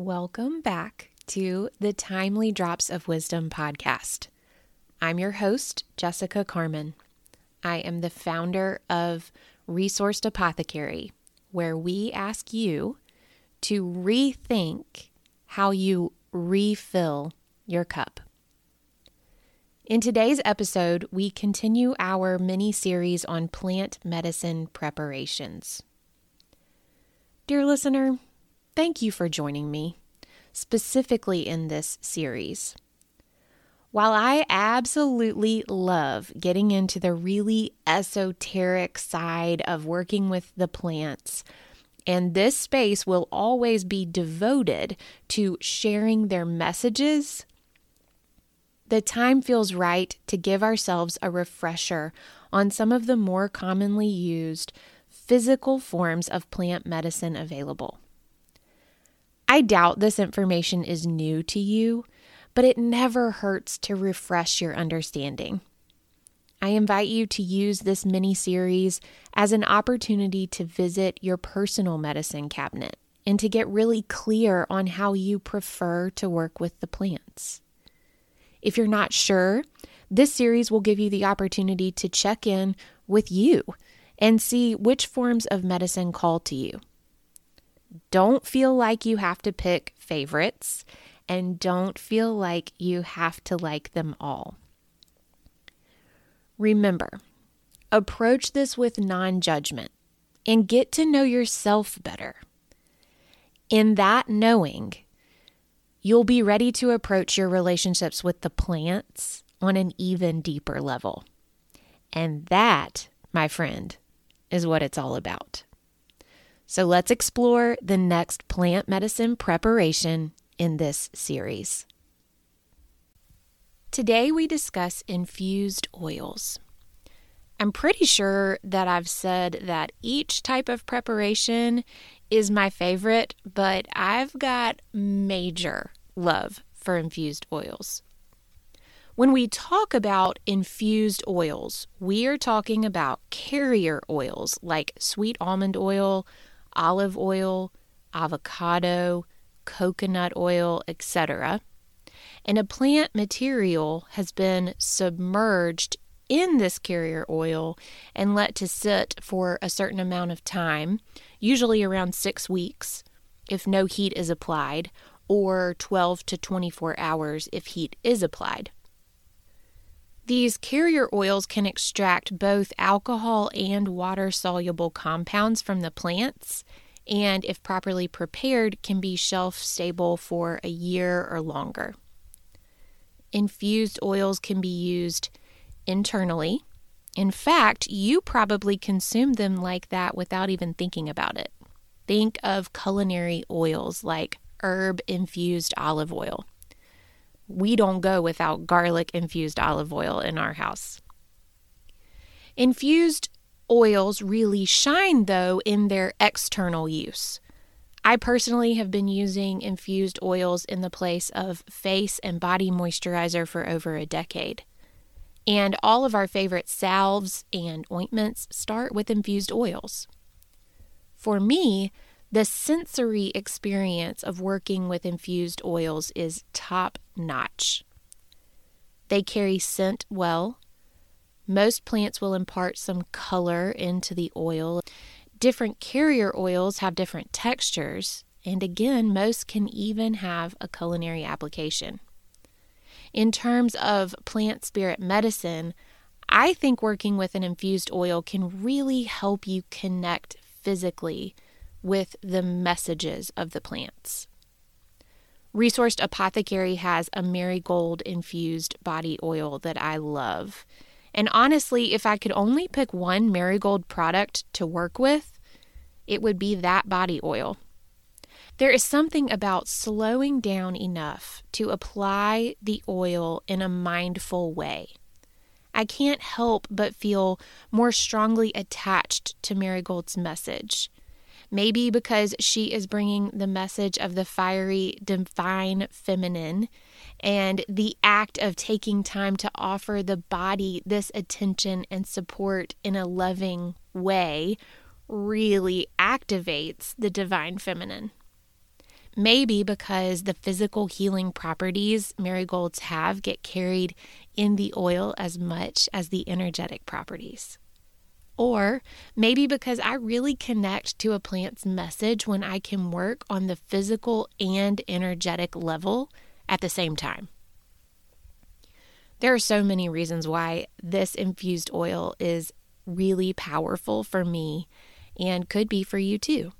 Welcome back to the Thymely Drops of Wisdom podcast. I'm your host, Jessica Carmon. I am the founder of Resourced Apothecary, where we ask you to rethink how you refill your cup. In today's episode, we continue our mini series on plant medicine preparations. Dear listener, thank you for joining me, specifically in this series. While I absolutely love getting into the really esoteric side of working with the plants, and this space will always be devoted to sharing their messages, the time feels right to give ourselves a refresher on some of the more commonly used physical forms of plant medicine available. I doubt this information is new to you, but it never hurts to refresh your understanding. I invite you to use this mini series as an opportunity to visit your personal medicine cabinet and to get really clear on how you prefer to work with the plants. If you're not sure, this series will give you the opportunity to check in with you and see which forms of medicine call to you. Don't feel like you have to pick favorites and don't feel like you have to like them all. Remember, approach this with non judgment and get to know yourself better. In that knowing, you'll be ready to approach your relationships with the plants on an even deeper level. And that, my friend, is what it's all about. So let's explore the next plant medicine preparation in this series. Today we discuss infused oils. I'm pretty sure that I've said that each type of preparation is my favorite, but I've got major love for infused oils. When we talk about infused oils, we are talking about carrier oils like sweet almond oil, olive oil, avocado, coconut oil, etc. And a plant material has been submerged in this carrier oil and let to sit for a certain amount of time, usually around six weeks if no heat is applied, or 12 to 24 hours if heat is applied. These carrier oils can extract both alcohol and water soluble compounds from the plants, and if properly prepared, can be shelf stable for a year or longer. Infused oils can be used internally. In fact, you probably consume them like that without even thinking about it. Think of culinary oils like herb infused olive oil we don't go without garlic infused olive oil in our house. Infused oils really shine, though, in their external use. I personally have been using infused oils in the place of face and body moisturizer for over a decade. And all of our favorite salves and ointments start with infused oils. For me, the sensory experience of working with infused oils is top notch. They carry scent well. Most plants will impart some color into the oil. Different carrier oils have different textures, and again, most can even have a culinary application. In terms of plant spirit medicine, I think working with an infused oil can really help you connect physically with the messages of the plants. Resourced Apothecary has a marigold infused body oil that I love. And honestly, if I could only pick one marigold product to work with, it would be that body oil. There is something about slowing down enough to apply the oil in a mindful way. I can't help but feel more strongly attached to Marigold's message. Maybe because she is bringing the message of the fiery, divine feminine and the act of taking time to offer the body this attention and support in a loving way really activates the divine feminine. Maybe because the physical healing properties marigolds have get carried in the oil as much as the energetic properties. Or maybe because I really connect to a plant's message when I can work on the physical and energetic level at the same time. There are so many reasons why this infused oil is really powerful for me and could be for you too.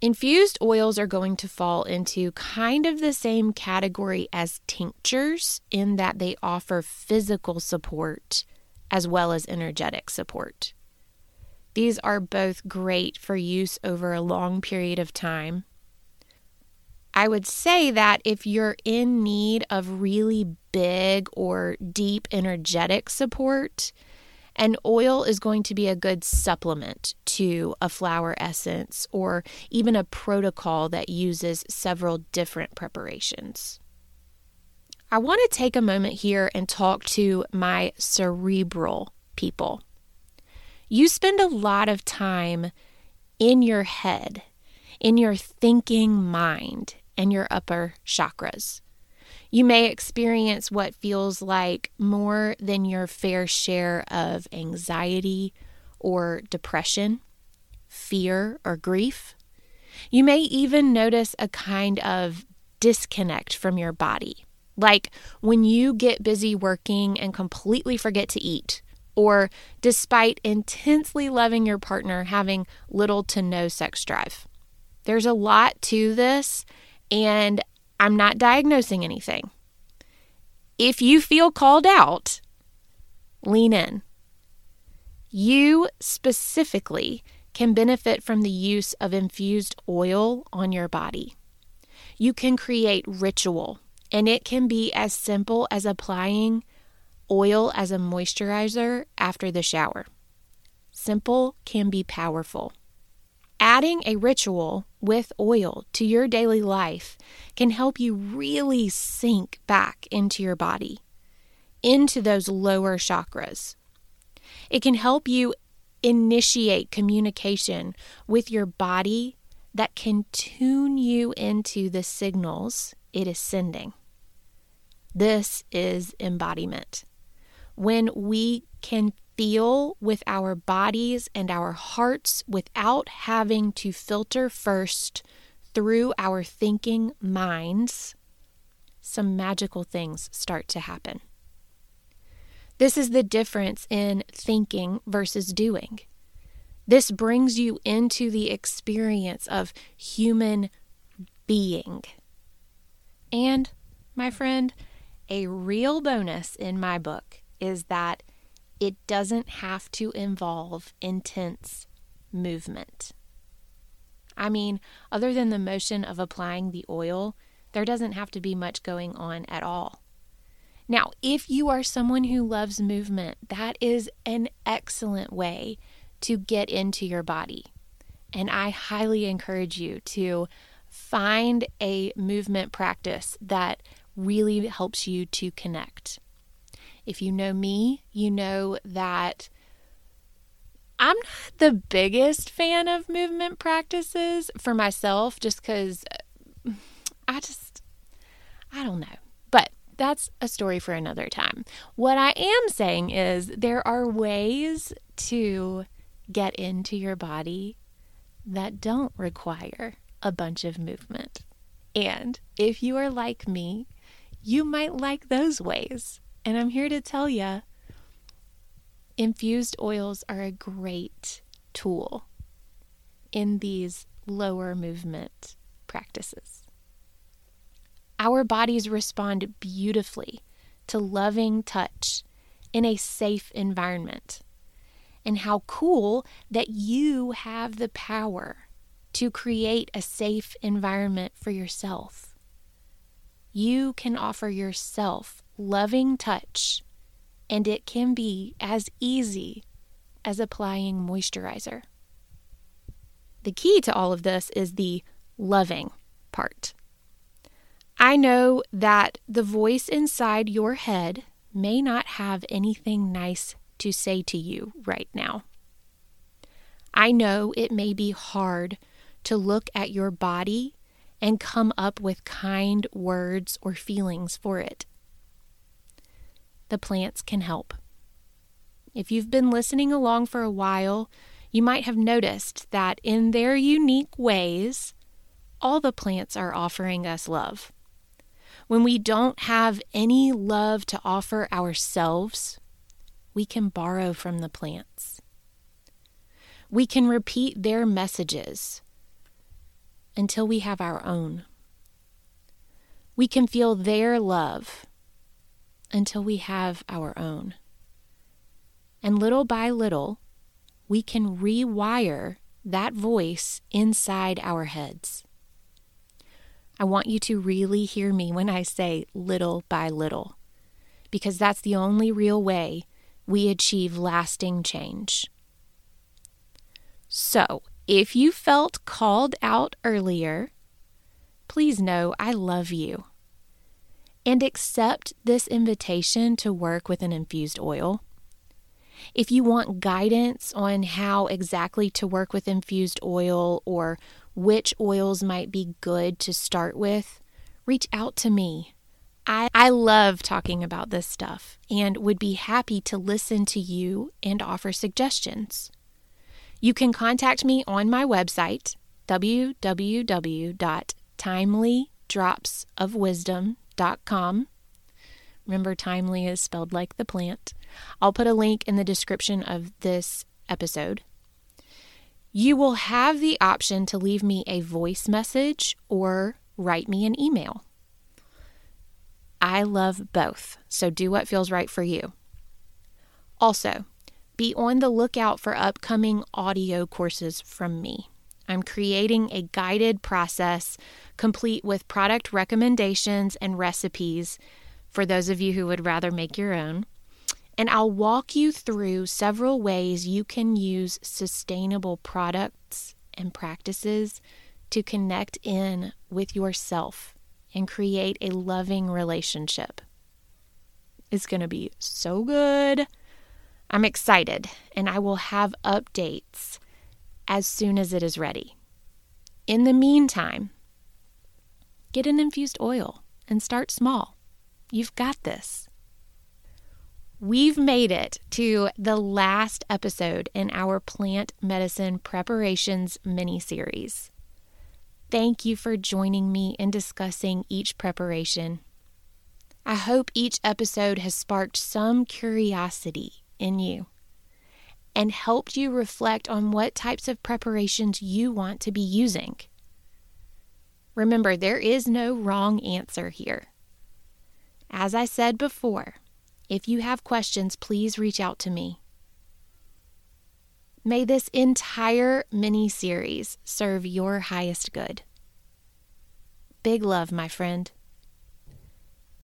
Infused oils are going to fall into kind of the same category as tinctures in that they offer physical support as well as energetic support. These are both great for use over a long period of time. I would say that if you're in need of really big or deep energetic support, an oil is going to be a good supplement to a flower essence or even a protocol that uses several different preparations. I want to take a moment here and talk to my cerebral people. You spend a lot of time in your head, in your thinking mind, and your upper chakras. You may experience what feels like more than your fair share of anxiety or depression, fear or grief. You may even notice a kind of disconnect from your body, like when you get busy working and completely forget to eat, or despite intensely loving your partner, having little to no sex drive. There's a lot to this, and I'm not diagnosing anything. If you feel called out, lean in. You specifically can benefit from the use of infused oil on your body. You can create ritual, and it can be as simple as applying oil as a moisturizer after the shower. Simple can be powerful. Adding a ritual with oil to your daily life can help you really sink back into your body, into those lower chakras. It can help you initiate communication with your body that can tune you into the signals it is sending. This is embodiment. When we can feel with our bodies and our hearts without having to filter first through our thinking minds, some magical things start to happen. This is the difference in thinking versus doing. This brings you into the experience of human being. And, my friend, a real bonus in my book is that it doesn't have to involve intense movement. I mean, other than the motion of applying the oil, there doesn't have to be much going on at all. Now, if you are someone who loves movement, that is an excellent way to get into your body. And I highly encourage you to find a movement practice that really helps you to connect. If you know me, you know that I'm not the biggest fan of movement practices for myself just because uh, I just, I don't know. But that's a story for another time. What I am saying is there are ways to get into your body that don't require a bunch of movement. And if you are like me, you might like those ways. And I'm here to tell you infused oils are a great tool in these lower movement practices. Our bodies respond beautifully to loving touch in a safe environment. And how cool that you have the power to create a safe environment for yourself. You can offer yourself loving touch, and it can be as easy as applying moisturizer. The key to all of this is the loving part. I know that the voice inside your head may not have anything nice to say to you right now. I know it may be hard to look at your body and come up with kind words or feelings for it. The plants can help. If you've been listening along for a while, you might have noticed that in their unique ways, all the plants are offering us love. When we don't have any love to offer ourselves, we can borrow from the plants. We can repeat their messages until we have our own. We can feel their love until we have our own. And little by little, we can rewire that voice inside our heads. I want you to really hear me when I say little by little, because that's the only real way we achieve lasting change. So, if you felt called out earlier, please know I love you. And accept this invitation to work with an infused oil. If you want guidance on how exactly to work with infused oil or which oils might be good to start with, reach out to me. I, I love talking about this stuff and would be happy to listen to you and offer suggestions. You can contact me on my website, www.thymelydropsofwisdom.com. Remember, thymely is spelled like the plant. I'll put a link in the description of this episode. You will have the option to leave me a voice message or write me an email. I love both, so do what feels right for you. Also, be on the lookout for upcoming audio courses from me. I'm creating a guided process complete with product recommendations and recipes for those of you who would rather make your own. And I'll walk you through several ways you can use sustainable products and practices to connect in with yourself and create a loving relationship. It's going to be so good. I'm excited and I will have updates as soon as it is ready. In the meantime, get an infused oil and start small. You've got this. We've made it to the last episode in our plant medicine preparations mini series. Thank you for joining me in discussing each preparation. I hope each episode has sparked some curiosity in you and helped you reflect on what types of preparations you want to be using. Remember, there is no wrong answer here. As I said before, if you have questions, please reach out to me. May this entire mini series serve your highest good. Big love, my friend.